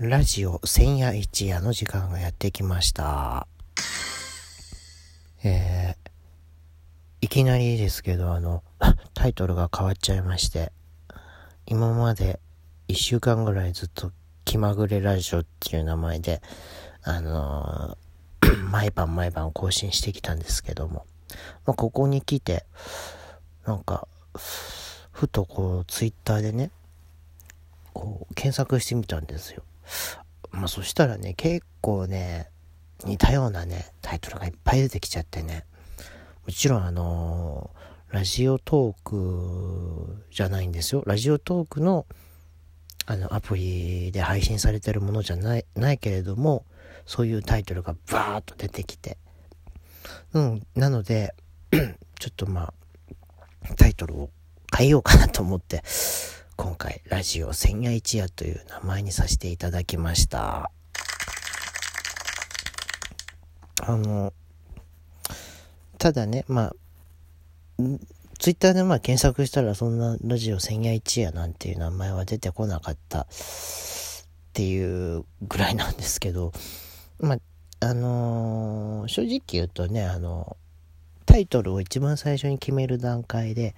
ラジオ千夜一夜の時間がやってきました。えー、いきなりですけど、あの、タイトルが変わっちゃいまして、今まで一週間ぐらいずっと気まぐれラジオっていう名前で、あのー 毎晩毎晩更新してきたんですけども、まあ、ここに来て、なんか、ふとこう、ツイッターでね、こう、検索してみたんですよ。まあ、そしたらね、結構ね、似たようなね、タイトルがいっぱい出てきちゃってね。もちろんあのーラジオトークじゃないんですよ。ラジオトークの、あの、アプリで配信されてるものじゃない、ないけれども、そういうタイトルがバーッと出てきて。うん、なので、ちょっとまあ、タイトルを変えようかなと思って、今回、ラジオ千夜一夜という名前にさせていただきました。あの、ただね、まあ、ツイッターでまあ検索したらそんなラジオ千夜一夜なんていう名前は出てこなかったっていうぐらいなんですけど、まあ、あのー正直言うとね、あの、タイトルを一番最初に決める段階で、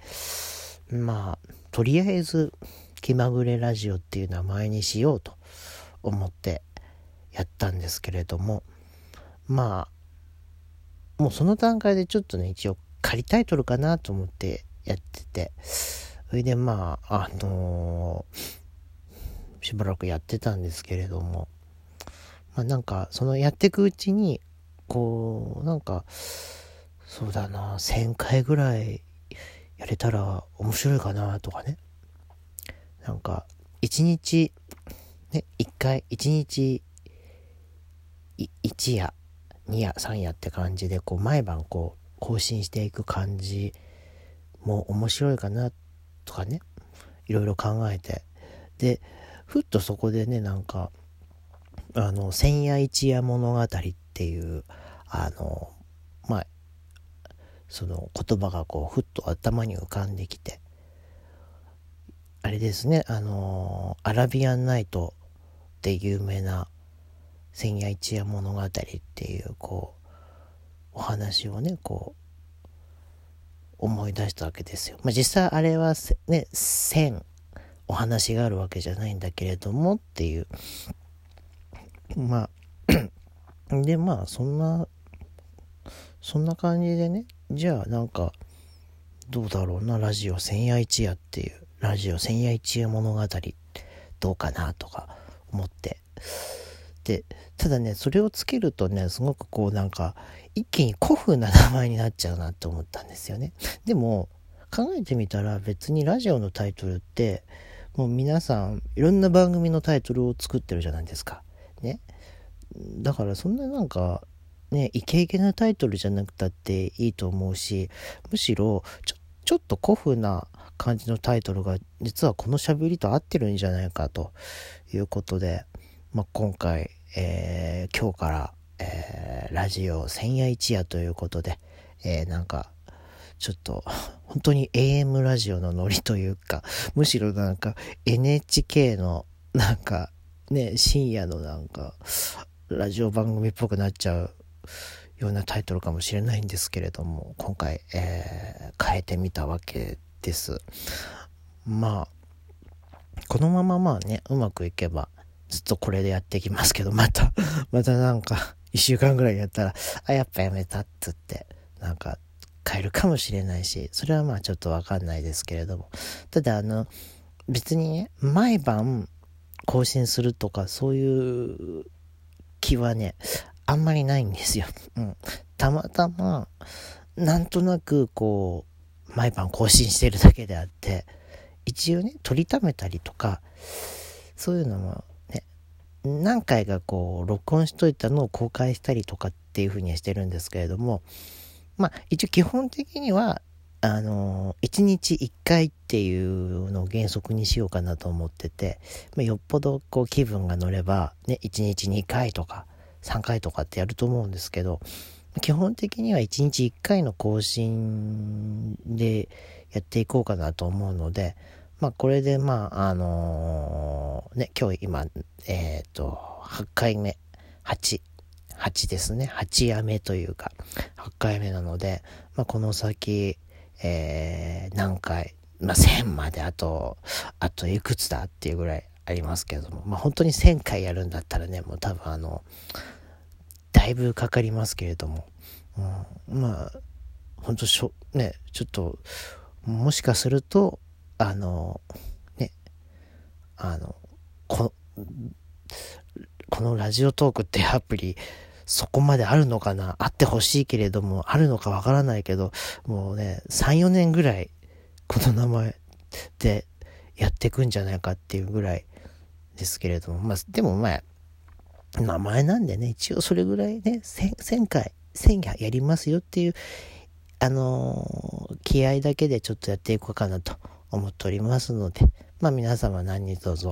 まあ、とりあえず、気まぐれラジオっていう名前にしようと思ってやったんですけれども、まあ、もうその段階でちょっとね、一応仮タイトルかなと思ってやってて、それでまあ、あのーしばらくやってたんですけれども、まあなんか、そのやっていくうちに、こう、なんか、そうだな、1000回ぐらいやれたら面白いかなとかね。なんか、1日、ね、1回、1日、い1夜、2夜、3夜って感じで、こう、毎晩こう、更新していく感じも面白いかなとかね、いろいろ考えて。で、ふっとそこでね、なんか、あの、千夜一夜物語っていう、あの、その言葉がこう、ふっと頭に浮かんできて、あれですね、あの、アラビアンナイトで有名な千夜一夜物語っていう、こう、お話をね、こう、思い出したわけですよ。まあ、実際あれはね、千、お話があるわけじゃないんだけれどもっていう。まあ、で、まあ、そんな、そんな感じでね、じゃあなんか、どうだろうな、ラジオ千夜一夜っていう、ラジオ千夜一夜物語どうかなとか思って。で、ただね、それをつけるとね、すごくこうなんか、一気に古風な名前になっちゃうなって思ったんですよね。でも、考えてみたら別にラジオのタイトルって、もう皆さんいろんな番組のタイトルを作ってるじゃないですか。ね。だからそんななんか、ね、イケイケなタイトルじゃなくたっていいと思うし、むしろちょ、ちょっと古風な感じのタイトルが実はこの喋りと合ってるんじゃないかということで、まあ、今回、えー今日から、えーラジオ千夜一夜ということで、えーなんか、ちょっと、本当に AM ラジオのノリというか、むしろなんか NHK のなんかね、深夜のなんか、ラジオ番組っぽくなっちゃうようなタイトルかもしれないんですけれども、今回、えー変えてみたわけです。まあ、このまままあね、うまくいけば、ずっとこれでやっていきますけど、また、またなんか、一週間ぐらいやったら、あ、やっぱやめたっつって、なんか、変えるかもしれないし、それはまあちょっとわかんないですけれども。ただあの、別にね、毎晩更新するとか、そういう気はね、あんまりないんですよ。うん。たまたま、なんとなくこう、毎晩更新してるだけであって、一応ね、取りためたりとか、そういうのもね、何回かこう、録音しといたのを公開したりとかっていう風にはしてるんですけれども、まあ、一応基本的には、あのー、1日1回っていうのを原則にしようかなと思ってて、まあ、よっぽどこう気分が乗れば、ね、1日2回とか3回とかってやると思うんですけど、基本的には1日1回の更新でやっていこうかなと思うので、まあ、これで、まあ、あのー、ね、今日今、えっ、ー、と、8回目、8、8ですね。8夜目というか、8回目なので、まあ、この先、えー、何回、まあ、1000まであと、あといくつだっていうぐらいありますけれども、まあ、本当に1000回やるんだったらね、もう多分あの、だいぶかかりますけれども、うん、まあ、本当しょ、ね、ちょっと、もしかすると、あの、ね、あの、こ、このラジオトークってアプリ、そこまであるのかなあってほしいけれども、あるのかわからないけど、もうね、3、4年ぐらい、この名前でやっていくんじゃないかっていうぐらいですけれども、まあ、でもまあ、名前なんでね、一応それぐらいね、1000, 1000回、1000やりますよっていう、あのー、気合だけでちょっとやっていこうかなと思っておりますので、まあ皆様何卒、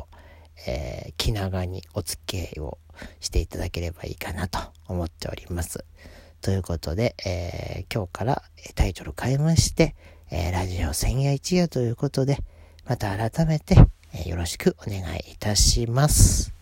えー、気長にお付き合いをしていただければいいかなと思っております。ということで、えー、今日からタイトル変えまして、えー、ラジオ千夜一夜ということで、また改めて、よろしくお願いいたします。